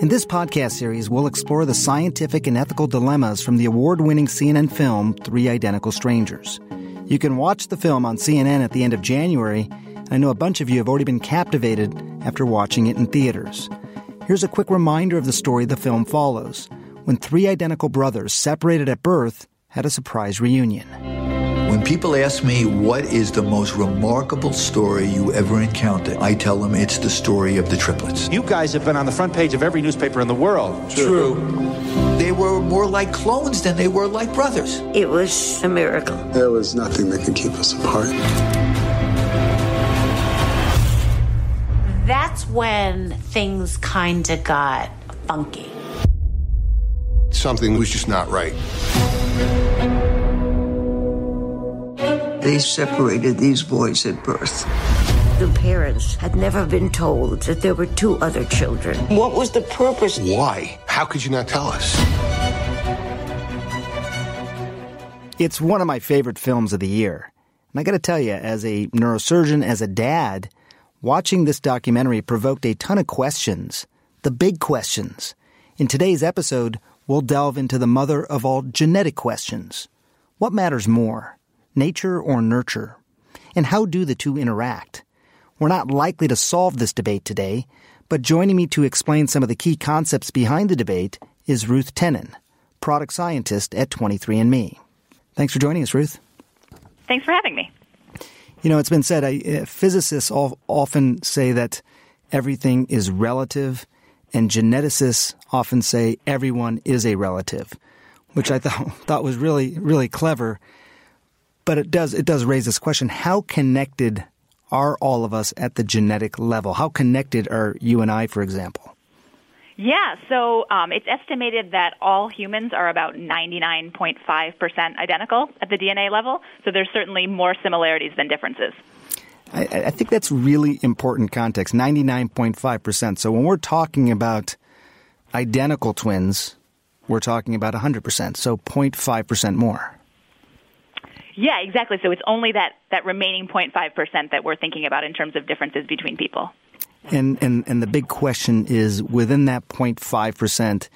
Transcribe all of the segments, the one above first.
In this podcast series, we'll explore the scientific and ethical dilemmas from the award-winning CNN film Three Identical Strangers. You can watch the film on CNN at the end of January I know a bunch of you have already been captivated after watching it in theaters. Here's a quick reminder of the story the film follows when three identical brothers separated at birth had a surprise reunion. When people ask me what is the most remarkable story you ever encountered, I tell them it's the story of the triplets. You guys have been on the front page of every newspaper in the world. True. They were more like clones than they were like brothers. It was a miracle. There was nothing that could keep us apart. that's when things kind of got funky. Something was just not right. They separated these boys at birth. The parents had never been told that there were two other children. What was the purpose? Why? How could you not tell us? It's one of my favorite films of the year. And I got to tell you, as a neurosurgeon, as a dad, Watching this documentary provoked a ton of questions, the big questions. In today's episode, we'll delve into the mother of all genetic questions. What matters more, nature or nurture? And how do the two interact? We're not likely to solve this debate today, but joining me to explain some of the key concepts behind the debate is Ruth Tennen, product scientist at 23andMe. Thanks for joining us, Ruth. Thanks for having me. You know, it's been said, uh, physicists all, often say that everything is relative, and geneticists often say everyone is a relative, which I thought, thought was really, really clever. But it does, it does raise this question how connected are all of us at the genetic level? How connected are you and I, for example? Yeah, so um, it's estimated that all humans are about 99.5% identical at the DNA level. So there's certainly more similarities than differences. I, I think that's really important context 99.5%. So when we're talking about identical twins, we're talking about 100%, so 0.5% more. Yeah, exactly. So it's only that, that remaining 0.5% that we're thinking about in terms of differences between people. And, and, and the big question is within that 0.5%,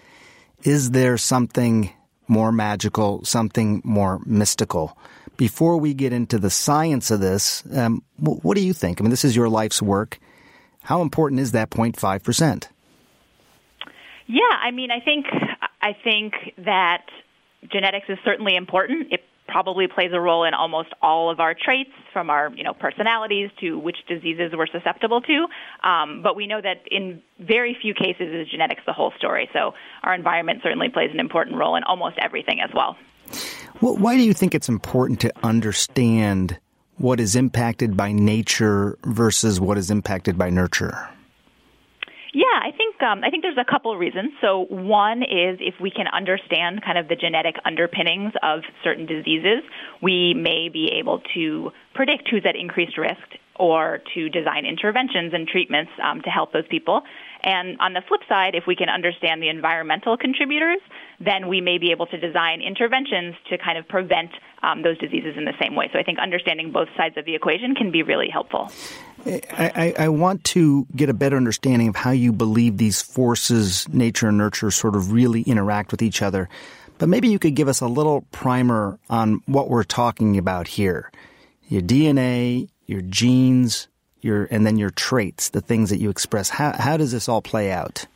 is there something more magical, something more mystical? Before we get into the science of this, um, what do you think? I mean, this is your life's work. How important is that 0.5%? Yeah, I mean, I think I think that genetics is certainly important. It probably plays a role in almost all of our traits, from our you know personalities to which diseases we're susceptible to. Um, but we know that in very few cases is genetics the whole story. So our environment certainly plays an important role in almost everything as well. well why do you think it's important to understand what is impacted by nature versus what is impacted by nurture? I think um, I think there's a couple of reasons. So one is if we can understand kind of the genetic underpinnings of certain diseases, we may be able to predict who's at increased risk or to design interventions and treatments um, to help those people. And on the flip side, if we can understand the environmental contributors, then we may be able to design interventions to kind of prevent um, those diseases in the same way. So I think understanding both sides of the equation can be really helpful. I, I, want to get a better understanding of how you believe these forces, nature and nurture, sort of really interact with each other. But maybe you could give us a little primer on what we're talking about here. Your DNA, your genes, your and then your traits, the things that you express. How how does this all play out?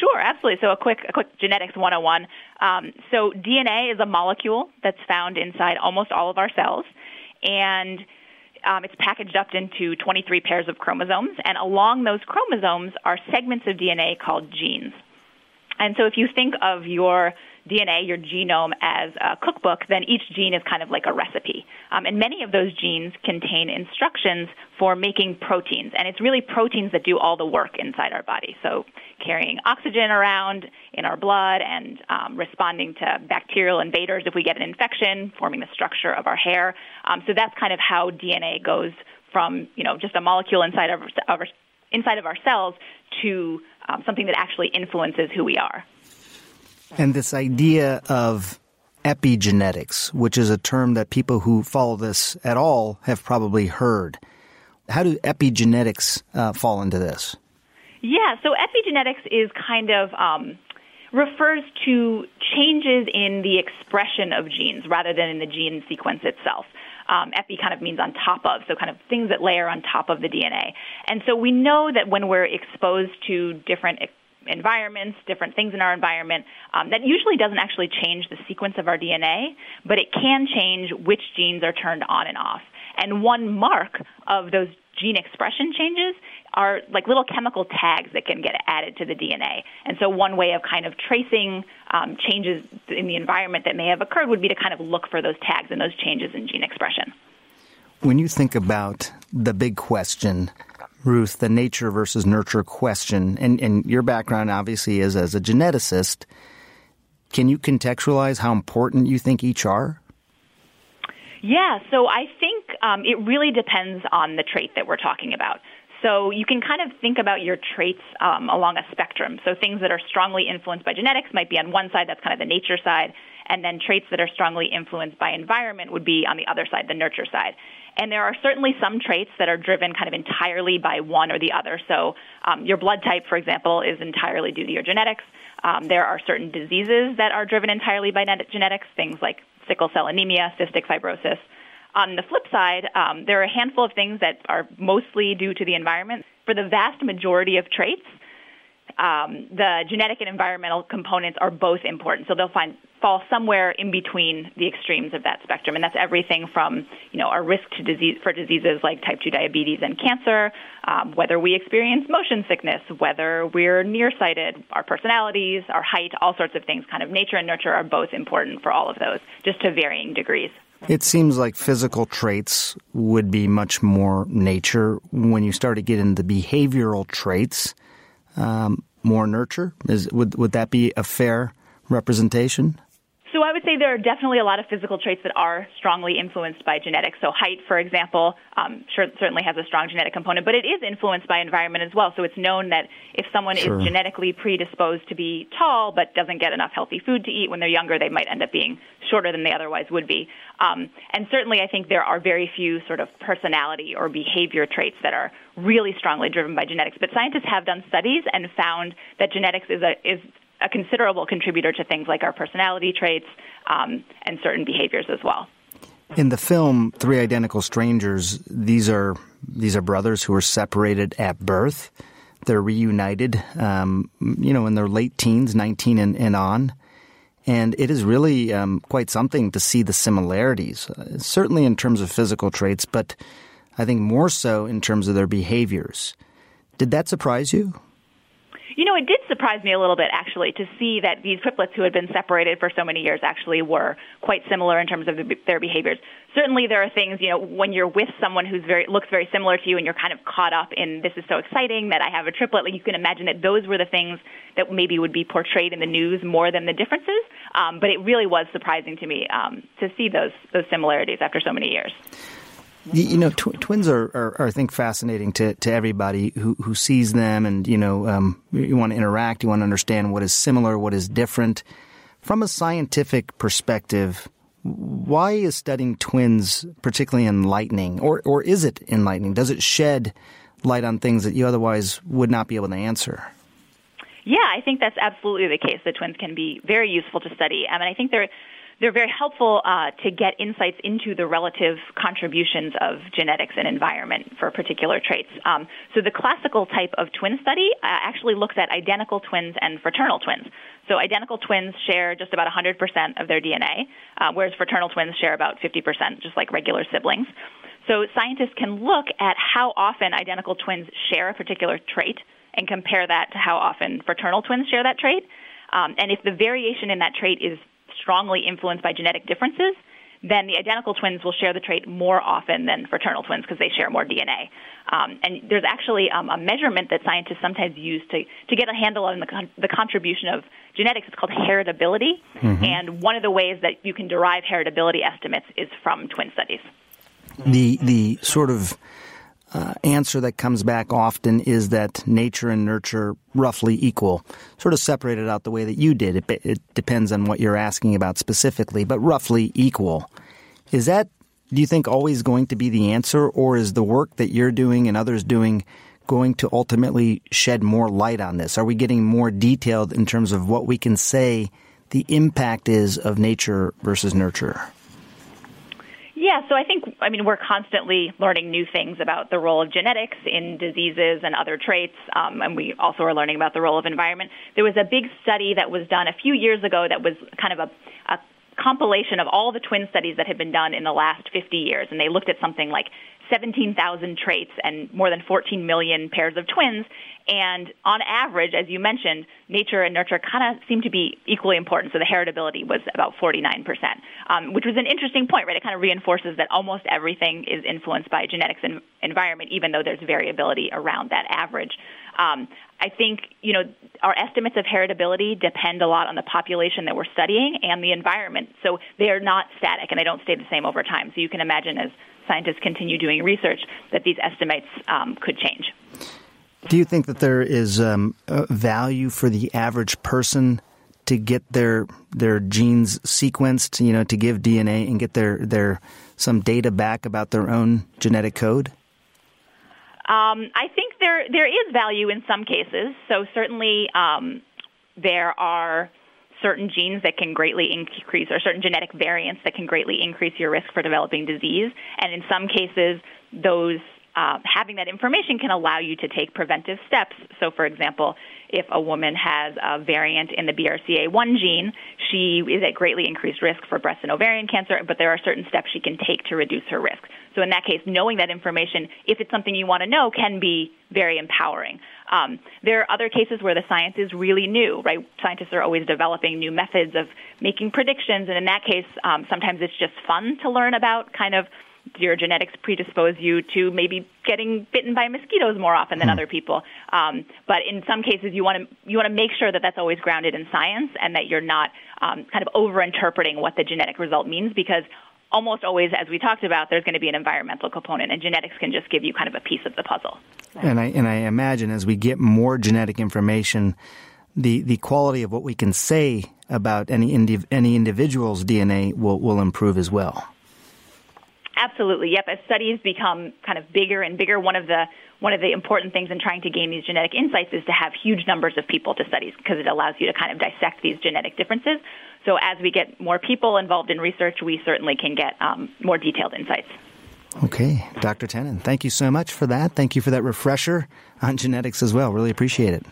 Sure, absolutely. So a quick a quick genetics 101. Um, so DNA is a molecule that's found inside almost all of our cells, and um, it's packaged up into 23 pairs of chromosomes, and along those chromosomes are segments of DNA called genes. And so if you think of your DNA, your genome, as a cookbook, then each gene is kind of like a recipe. Um, and many of those genes contain instructions for making proteins. And it's really proteins that do all the work inside our body. So carrying oxygen around in our blood and um, responding to bacterial invaders if we get an infection, forming the structure of our hair. Um, so that's kind of how DNA goes from, you know, just a molecule inside of, of inside of our cells to um, something that actually influences who we are. And this idea of epigenetics, which is a term that people who follow this at all have probably heard. How do epigenetics uh, fall into this? Yeah, so epigenetics is kind of um, refers to changes in the expression of genes rather than in the gene sequence itself. Um, epi kind of means on top of, so kind of things that layer on top of the DNA. And so we know that when we're exposed to different environments, different things in our environment, um, that usually doesn't actually change the sequence of our DNA, but it can change which genes are turned on and off. And one mark of those gene expression changes are like little chemical tags that can get added to the DNA. And so, one way of kind of tracing um, changes in the environment that may have occurred would be to kind of look for those tags and those changes in gene expression. When you think about the big question Ruth, the nature versus nurture question, and, and your background obviously is as a geneticist. Can you contextualize how important you think each are? Yeah, so I think um, it really depends on the trait that we're talking about. So you can kind of think about your traits um, along a spectrum. So things that are strongly influenced by genetics might be on one side, that's kind of the nature side, and then traits that are strongly influenced by environment would be on the other side, the nurture side. And there are certainly some traits that are driven kind of entirely by one or the other. So um, your blood type, for example, is entirely due to your genetics. Um, there are certain diseases that are driven entirely by genetics, things like sickle cell anemia, cystic fibrosis. On the flip side, um, there are a handful of things that are mostly due to the environment. For the vast majority of traits, um, the genetic and environmental components are both important. So they'll find fall somewhere in between the extremes of that spectrum, and that's everything from you know our risk to disease for diseases like type 2 diabetes and cancer, um, whether we experience motion sickness, whether we're nearsighted, our personalities, our height, all sorts of things. Kind of nature and nurture are both important for all of those, just to varying degrees. It seems like physical traits would be much more nature. When you start to get into behavioral traits, um, more nurture? Is would would that be a fair representation? So I would say there are definitely a lot of physical traits that are strongly influenced by genetics. So height, for example, um, sure, certainly has a strong genetic component, but it is influenced by environment as well. So it's known that if someone sure. is genetically predisposed to be tall but doesn't get enough healthy food to eat when they're younger, they might end up being shorter than they otherwise would be. Um, and certainly, I think there are very few sort of personality or behavior traits that are really strongly driven by genetics. But scientists have done studies and found that genetics is a is a considerable contributor to things like our personality traits um, and certain behaviors as well. In the film Three Identical Strangers, these are these are brothers who are separated at birth. They're reunited, um, you know, in their late teens, 19 and, and on. And it is really um, quite something to see the similarities, uh, certainly in terms of physical traits, but I think more so in terms of their behaviors. Did that surprise you? You know, it did surprise me a little bit actually to see that these triplets who had been separated for so many years actually were quite similar in terms of their behaviors. Certainly, there are things you know when you're with someone who's very looks very similar to you, and you're kind of caught up in this is so exciting that I have a triplet. Like you can imagine that those were the things that maybe would be portrayed in the news more than the differences. Um, but it really was surprising to me um, to see those those similarities after so many years. You, know, tw- twins are, are, are, I think, fascinating to, to everybody who, who sees them, and you know, um, you want to interact, you want to understand what is similar, what is different. From a scientific perspective, why is studying twins particularly enlightening, or or is it enlightening? Does it shed light on things that you otherwise would not be able to answer? Yeah, I think that's absolutely the case. The twins can be very useful to study. I mean, I think they're they're very helpful uh, to get insights into the relative contributions of genetics and environment for particular traits. Um, so the classical type of twin study uh, actually looks at identical twins and fraternal twins. So identical twins share just about 100% of their DNA, uh, whereas fraternal twins share about 50%, just like regular siblings. So scientists can look at how often identical twins share a particular trait and compare that to how often fraternal twins share that trait. Um, and if the variation in that trait is strongly influenced by genetic differences, then the identical twins will share the trait more often than fraternal twins because they share more DNA. Um, and there's actually um, a measurement that scientists sometimes use to, to get a handle on the, con- the contribution of genetics. It's called heritability. Mm-hmm. And one of the ways that you can derive heritability estimates is from twin studies. The, the sort of uh, answer that comes back often is that nature and nurture roughly equal. Sort of separated out the way that you did. It, it depends on what you're asking about specifically, but roughly equal. Is that, do you think, always going to be the answer, or is the work that you're doing and others doing going to ultimately shed more light on this? Are we getting more detailed in terms of what we can say the impact is of nature versus nurture? Yeah, so I think, I mean, we're constantly learning new things about the role of genetics in diseases and other traits, um, and we also are learning about the role of environment. There was a big study that was done a few years ago that was kind of a, a compilation of all the twin studies that had been done in the last 50 years, and they looked at something like 17,000 traits and more than 14 million pairs of twins. And on average, as you mentioned, nature and nurture kind of seem to be equally important. So the heritability was about 49%, um, which was an interesting point, right? It kind of reinforces that almost everything is influenced by genetics and environment, even though there's variability around that average. Um, I think you know our estimates of heritability depend a lot on the population that we're studying and the environment. So they are not static and they don't stay the same over time. So you can imagine as scientists continue doing research that these estimates um, could change. Do you think that there is um, value for the average person to get their their genes sequenced, you know, to give DNA and get their their some data back about their own genetic code? Um, I think there there is value in some cases. So certainly um, there are certain genes that can greatly increase, or certain genetic variants that can greatly increase your risk for developing disease. And in some cases, those uh, having that information can allow you to take preventive steps. So, for example, if a woman has a variant in the BRCA1 gene, she is at greatly increased risk for breast and ovarian cancer, but there are certain steps she can take to reduce her risk. So, in that case, knowing that information, if it's something you want to know, can be very empowering. Um, there are other cases where the science is really new, right? Scientists are always developing new methods of making predictions, and in that case, um, sometimes it's just fun to learn about kind of your genetics predispose you to maybe getting bitten by mosquitoes more often than hmm. other people. Um, but in some cases, you want to you want to make sure that that's always grounded in science and that you're not um, kind of overinterpreting what the genetic result means because almost always, as we talked about, there's going to be an environmental component, and genetics can just give you kind of a piece of the puzzle. And I and I imagine as we get more genetic information, the the quality of what we can say about any indiv- any individual's DNA will will improve as well. Absolutely. Yep. As studies become kind of bigger and bigger, one of the one of the important things in trying to gain these genetic insights is to have huge numbers of people to study because it allows you to kind of dissect these genetic differences. So as we get more people involved in research, we certainly can get um, more detailed insights. Okay, Dr. Tennen, thank you so much for that. Thank you for that refresher on genetics as well. Really appreciate it.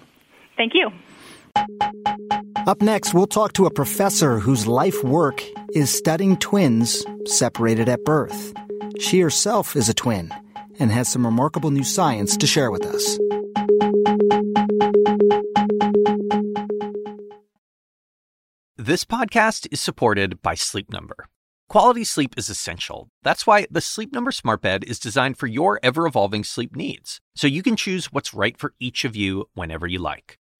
Thank you. Up next, we'll talk to a professor whose life work is studying twins separated at birth. She herself is a twin and has some remarkable new science to share with us. This podcast is supported by Sleep Number. Quality sleep is essential. That's why the Sleep Number Smart Bed is designed for your ever evolving sleep needs, so you can choose what's right for each of you whenever you like.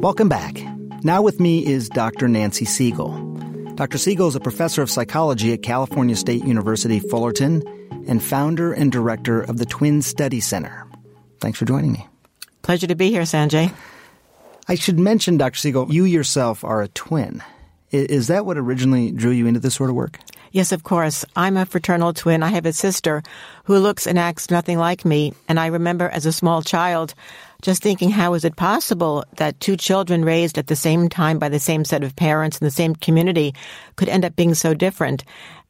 Welcome back. Now with me is Dr. Nancy Segal. Dr. Segal is a professor of psychology at California State University, Fullerton, and founder and director of the Twin Study Center. Thanks for joining me. Pleasure to be here, Sanjay. I should mention, Dr. Segal, you yourself are a twin. Is that what originally drew you into this sort of work? Yes, of course. I'm a fraternal twin. I have a sister who looks and acts nothing like me. And I remember as a small child just thinking, how is it possible that two children raised at the same time by the same set of parents in the same community could end up being so different?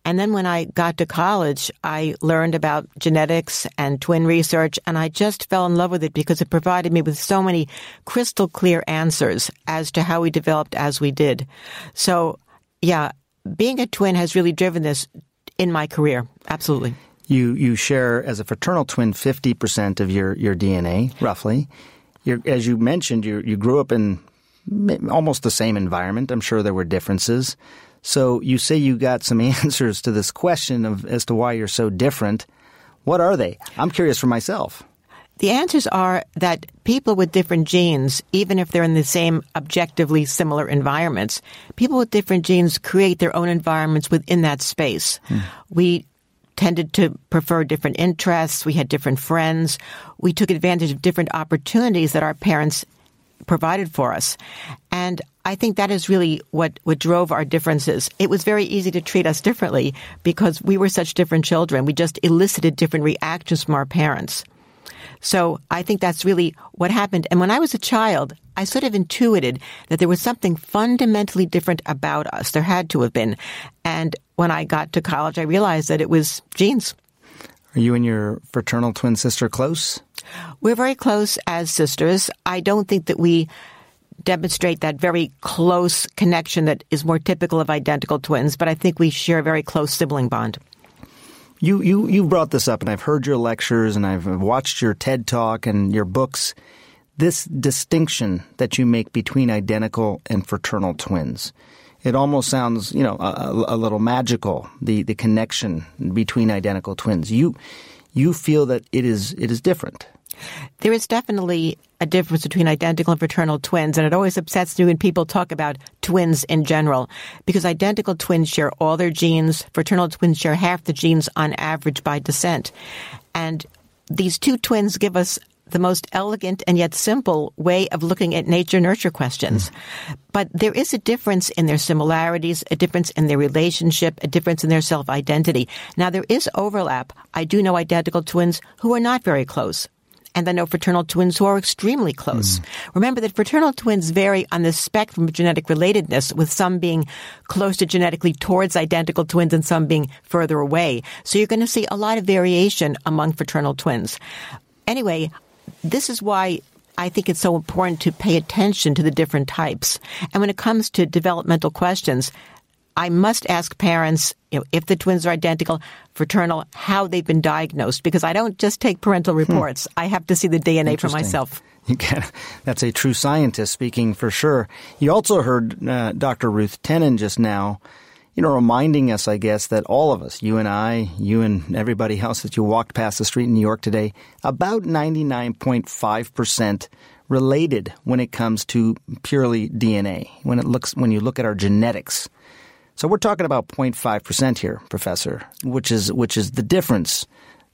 And then when I got to college, I learned about genetics and twin research, and I just fell in love with it because it provided me with so many crystal clear answers as to how we developed as we did. So, yeah, being a twin has really driven this in my career. Absolutely. You you share as a fraternal twin fifty percent of your your DNA, roughly. You're, as you mentioned, you you grew up in almost the same environment. I'm sure there were differences. So you say you got some answers to this question of as to why you're so different. What are they? I'm curious for myself. The answers are that people with different genes, even if they're in the same objectively similar environments, people with different genes create their own environments within that space. Hmm. We tended to prefer different interests. We had different friends. We took advantage of different opportunities that our parents provided for us. And I think that is really what, what drove our differences. It was very easy to treat us differently because we were such different children. We just elicited different reactions from our parents. So I think that's really what happened. And when I was a child, I sort of intuited that there was something fundamentally different about us. There had to have been. And when I got to college, I realized that it was genes. Are you and your fraternal twin sister close? We're very close as sisters. I don't think that we demonstrate that very close connection that is more typical of identical twins, but I think we share a very close sibling bond. You you you brought this up, and I've heard your lectures, and I've watched your TED talk and your books. This distinction that you make between identical and fraternal twins, it almost sounds you know a, a little magical. The the connection between identical twins. You you feel that it is it is different. There is definitely a difference between identical and fraternal twins, and it always upsets me when people talk about twins in general, because identical twins share all their genes, fraternal twins share half the genes on average by descent. And these two twins give us the most elegant and yet simple way of looking at nature nurture questions. Mm. But there is a difference in their similarities, a difference in their relationship, a difference in their self identity. Now, there is overlap. I do know identical twins who are not very close and I know fraternal twins who are extremely close. Mm. Remember that fraternal twins vary on the spectrum of genetic relatedness, with some being close to genetically towards identical twins and some being further away. So you're going to see a lot of variation among fraternal twins. Anyway, this is why I think it's so important to pay attention to the different types. And when it comes to developmental questions, I must ask parents you know, if the twins are identical, fraternal, how they've been diagnosed, because I don't just take parental hmm. reports. Hmm. I have to see the DNA for myself. You can, that's a true scientist speaking for sure. You also heard uh, Dr. Ruth Tennen just now, you know, reminding us, I guess, that all of us, you and I, you and everybody else that you walked past the street in New York today, about 99.5% related when it comes to purely DNA. When it looks, when you look at our genetics. So we're talking about 0.5% here, Professor, which is, which is the difference.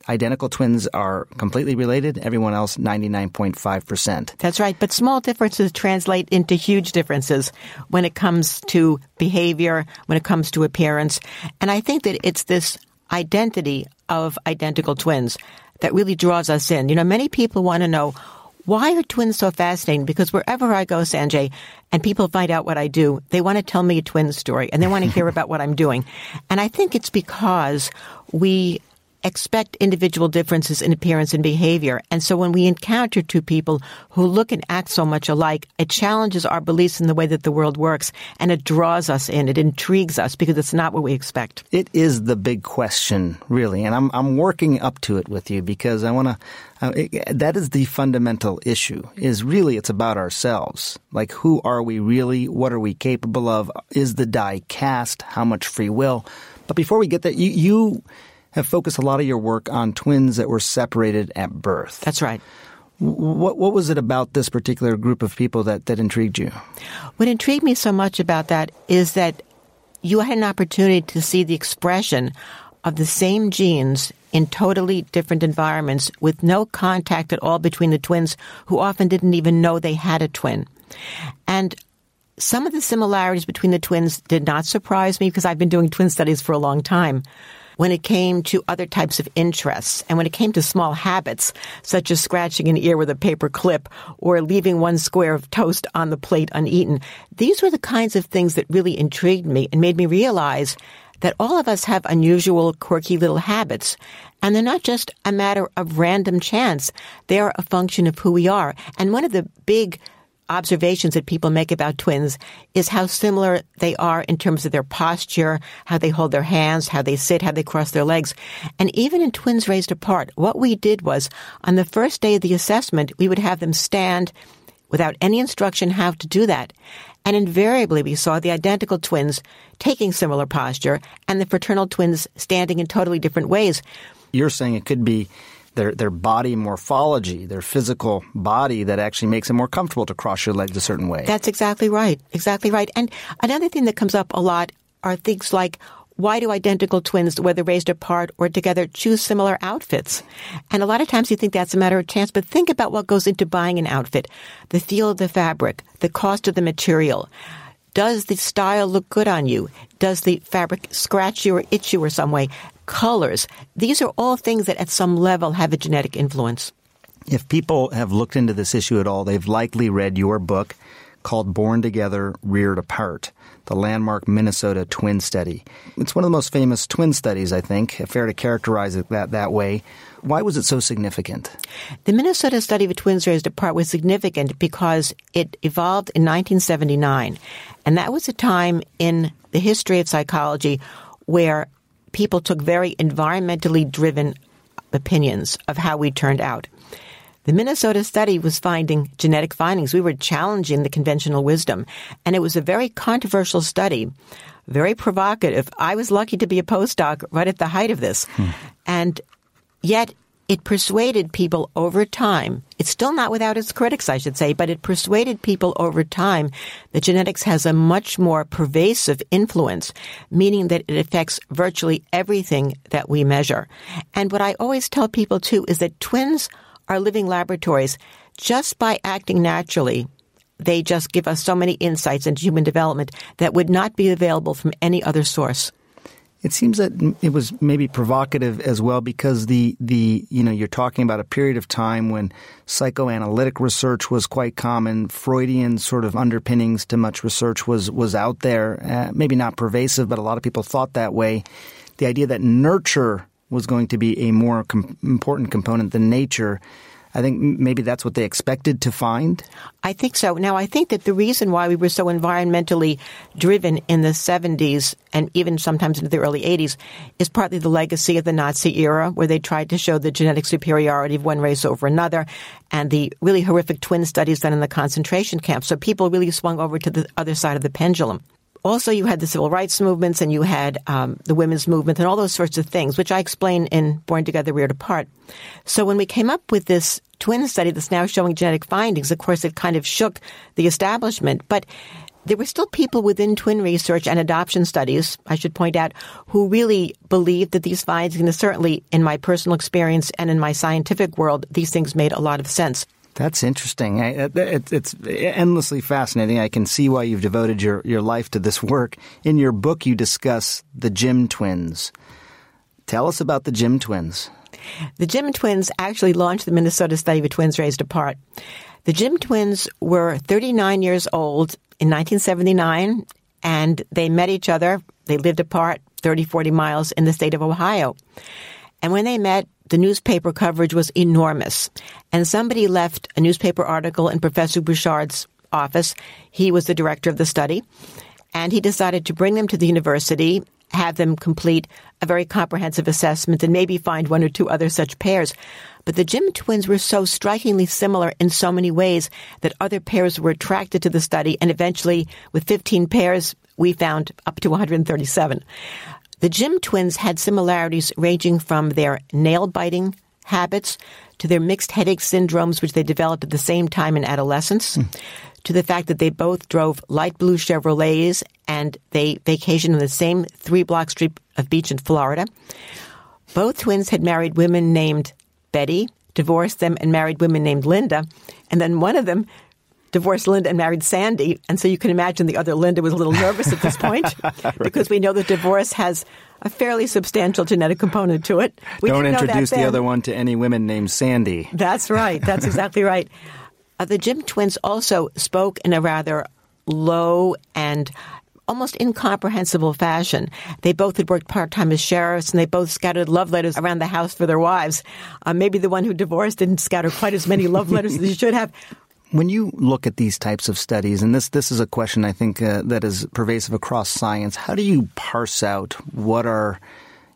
Identical twins are completely related. Everyone else, 99.5%. That's right. But small differences translate into huge differences when it comes to behavior, when it comes to appearance. And I think that it's this identity of identical twins that really draws us in. You know, many people want to know why are twins so fascinating? Because wherever I go, Sanjay, and people find out what I do, they want to tell me a twin story and they want to hear about what I'm doing. And I think it's because we expect individual differences in appearance and behavior. And so when we encounter two people who look and act so much alike, it challenges our beliefs in the way that the world works and it draws us in. It intrigues us because it's not what we expect. It is the big question, really. And I'm, I'm working up to it with you because I want to, uh, that is the fundamental issue is really it's about ourselves. Like who are we really? What are we capable of? Is the die cast? How much free will? But before we get there, you, you have focused a lot of your work on twins that were separated at birth. That's right. What what was it about this particular group of people that, that intrigued you? What intrigued me so much about that is that you had an opportunity to see the expression of the same genes in totally different environments with no contact at all between the twins who often didn't even know they had a twin. And some of the similarities between the twins did not surprise me because I've been doing twin studies for a long time when it came to other types of interests and when it came to small habits, such as scratching an ear with a paper clip or leaving one square of toast on the plate uneaten. These were the kinds of things that really intrigued me and made me realize that all of us have unusual, quirky little habits. And they're not just a matter of random chance. They are a function of who we are. And one of the big observations that people make about twins is how similar they are in terms of their posture, how they hold their hands, how they sit, how they cross their legs. And even in twins raised apart, what we did was on the first day of the assessment, we would have them stand without any instruction how to do that. And invariably, we saw the identical twins taking similar posture and the fraternal twins standing in totally different ways. You're saying it could be their their body morphology, their physical body that actually makes it more comfortable to cross your legs a certain way. That's exactly right. Exactly right. And another thing that comes up a lot are things like why do identical twins, whether raised apart or together, choose similar outfits? And a lot of times you think that's a matter of chance, but think about what goes into buying an outfit. The feel of the fabric, the cost of the material. Does the style look good on you? Does the fabric scratch you or itch you or some way? colors. These are all things that at some level have a genetic influence. If people have looked into this issue at all, they've likely read your book called Born Together, Reared Apart, the landmark Minnesota twin study. It's one of the most famous twin studies, I think, fair to characterize it that, that way. Why was it so significant? The Minnesota study of twins raised apart was significant because it evolved in 1979. And that was a time in the history of psychology where people took very environmentally driven opinions of how we turned out. The Minnesota study was finding genetic findings. We were challenging the conventional wisdom. And it was a very controversial study, very provocative. I was lucky to be a postdoc right at the height of this. Hmm. And yet it persuaded people over time. It's still not without its critics, I should say, but it persuaded people over time that genetics has a much more pervasive influence, meaning that it affects virtually everything that we measure. And what I always tell people too is that twins are living laboratories just by acting naturally. They just give us so many insights into human development that would not be available from any other source. It seems that it was maybe provocative as well because the, the you know you're talking about a period of time when psychoanalytic research was quite common, Freudian sort of underpinnings to much research was was out there, uh, maybe not pervasive, but a lot of people thought that way. The idea that nurture was going to be a more com- important component than nature I think maybe that's what they expected to find. I think so. Now, I think that the reason why we were so environmentally driven in the 70s and even sometimes into the early 80s is partly the legacy of the Nazi era, where they tried to show the genetic superiority of one race over another, and the really horrific twin studies done in the concentration camps. So people really swung over to the other side of the pendulum also you had the civil rights movements and you had um, the women's movement and all those sorts of things, which I explain in Born Together, Reared Apart. So when we came up with this twin study that's now showing genetic findings, of course, it kind of shook the establishment. But there were still people within twin research and adoption studies, I should point out, who really believed that these findings, and certainly in my personal experience and in my scientific world, these things made a lot of sense. That's interesting. Uh, it's endlessly fascinating. I can see why you've devoted your, your life to this work. In your book, you discuss the Jim twins. Tell us about the Jim twins. The Jim twins actually launched the Minnesota study of twins raised apart. The Jim twins were 39 years old in 1979, and they met each other. They lived apart 30, 40 miles in the state of Ohio. And when they met, the newspaper coverage was enormous. And somebody left a newspaper article in Professor Bouchard's office. He was the director of the study. And he decided to bring them to the university, have them complete a very comprehensive assessment, and maybe find one or two other such pairs. But the Jim twins were so strikingly similar in so many ways that other pairs were attracted to the study, and eventually, with 15 pairs, we found up to 137. The Jim twins had similarities ranging from their nail biting habits to their mixed headache syndromes, which they developed at the same time in adolescence, mm. to the fact that they both drove light blue Chevrolets and they vacationed on the same three block strip of beach in Florida. Both twins had married women named Betty, divorced them, and married women named Linda. And then one of them divorced Linda and married Sandy. And so you can imagine the other Linda was a little nervous at this point right. because we know that divorce has a fairly substantial genetic component to it. We Don't introduce the other one to any women named Sandy. That's right. That's exactly right. Uh, the Jim twins also spoke in a rather low and almost incomprehensible fashion. They both had worked part time as sheriffs, and they both scattered love letters around the house for their wives. Uh, maybe the one who divorced didn't scatter quite as many love letters as he should have, when you look at these types of studies, and this this is a question I think uh, that is pervasive across science, how do you parse out what are,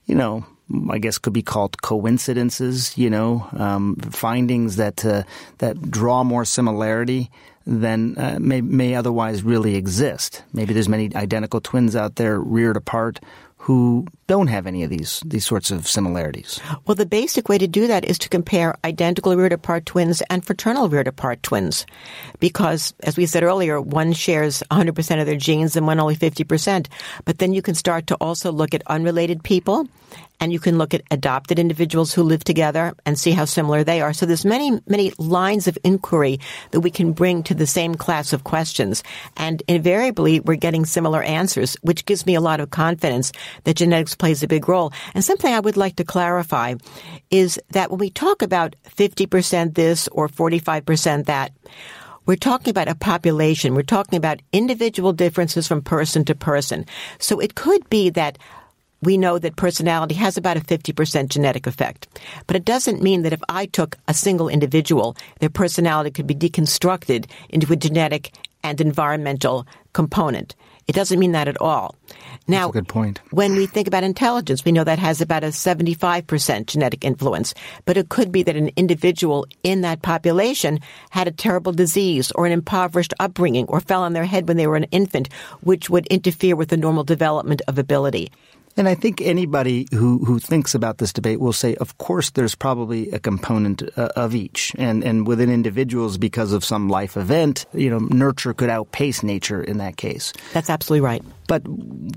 you know, I guess could be called coincidences, you know, um, findings that uh, that draw more similarity than uh, may may otherwise really exist. Maybe there's many identical twins out there reared apart who don't have any of these these sorts of similarities? Well, the basic way to do that is to compare identical reared apart twins and fraternal reared apart twins, because as we said earlier, one shares 100% of their genes and one only 50%. But then you can start to also look at unrelated people and you can look at adopted individuals who live together and see how similar they are. So there's many, many lines of inquiry that we can bring to the same class of questions. And invariably, we're getting similar answers, which gives me a lot of confidence that genetics plays a big role. And something I would like to clarify is that when we talk about 50% this or 45% that, we're talking about a population. We're talking about individual differences from person to person. So it could be that we know that personality has about a 50% genetic effect. But it doesn't mean that if I took a single individual, their personality could be deconstructed into a genetic and environmental component. It doesn't mean that at all. Now, good point. When we think about intelligence, we know that has about a 75% genetic influence, but it could be that an individual in that population had a terrible disease or an impoverished upbringing or fell on their head when they were an infant, which would interfere with the normal development of ability. And I think anybody who, who thinks about this debate will say, of course, there's probably a component uh, of each. And, and within individuals, because of some life event, you know, nurture could outpace nature in that case. That's absolutely right. But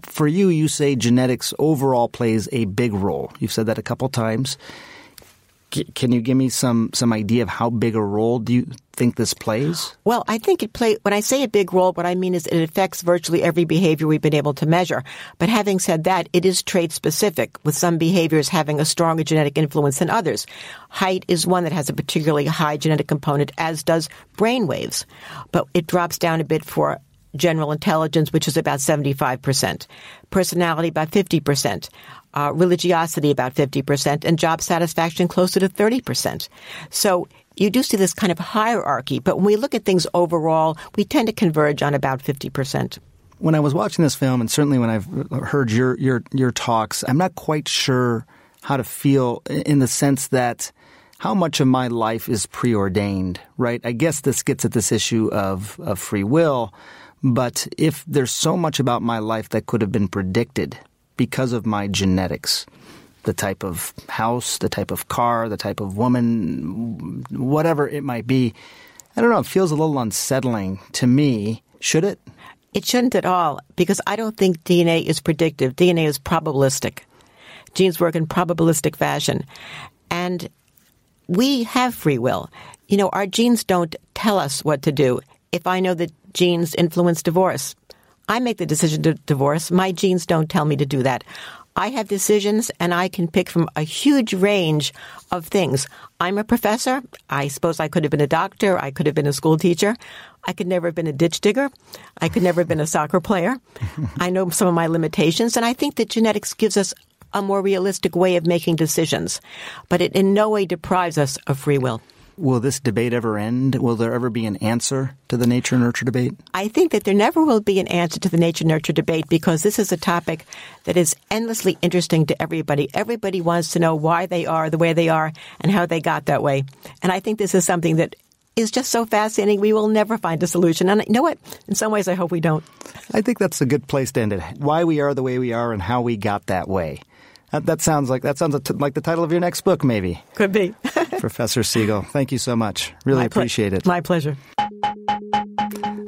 for you, you say genetics overall plays a big role. You've said that a couple times can you give me some some idea of how big a role do you think this plays? Well, I think it play when I say a big role, what I mean is it affects virtually every behavior we've been able to measure. But having said that, it is trait specific, with some behaviors having a stronger genetic influence than others. Height is one that has a particularly high genetic component, as does brain waves. But it drops down a bit for general intelligence, which is about 75%, personality about 50% uh, religiosity about 50%, and job satisfaction closer to 30%. So you do see this kind of hierarchy, but when we look at things overall, we tend to converge on about 50%. When I was watching this film, and certainly when I've heard your, your, your talks, I'm not quite sure how to feel in the sense that how much of my life is preordained, right? I guess this gets at this issue of, of free will. But if there's so much about my life that could have been predicted, because of my genetics. The type of house, the type of car, the type of woman, whatever it might be. I don't know, it feels a little unsettling to me. Should it? It shouldn't at all, because I don't think DNA is predictive. DNA is probabilistic. Genes work in probabilistic fashion. And we have free will. You know, our genes don't tell us what to do. If I know that genes influence divorce, I make the decision to divorce. My genes don't tell me to do that. I have decisions and I can pick from a huge range of things. I'm a professor. I suppose I could have been a doctor. I could have been a school teacher. I could never have been a ditch digger. I could never have been a soccer player. I know some of my limitations and I think that genetics gives us a more realistic way of making decisions. But it in no way deprives us of free will. Will this debate ever end? Will there ever be an answer to the nature nurture debate? I think that there never will be an answer to the nature nurture debate because this is a topic that is endlessly interesting to everybody. Everybody wants to know why they are the way they are and how they got that way. And I think this is something that is just so fascinating. We will never find a solution. And you know what? In some ways, I hope we don't. I think that's a good place to end it. Why we are the way we are and how we got that way. That, that sounds like that sounds like the title of your next book, maybe. Could be. Professor Segal, thank you so much. Really My appreciate it. My pleasure.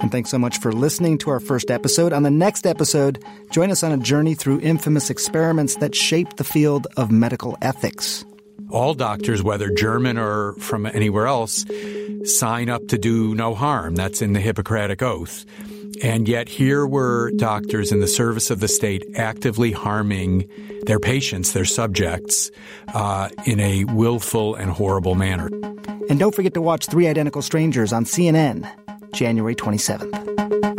And thanks so much for listening to our first episode. On the next episode, join us on a journey through infamous experiments that shaped the field of medical ethics. All doctors, whether German or from anywhere else, sign up to do no harm. That's in the Hippocratic Oath. And yet, here were doctors in the service of the state actively harming their patients, their subjects, uh, in a willful and horrible manner. And don't forget to watch Three Identical Strangers on CNN, January 27th.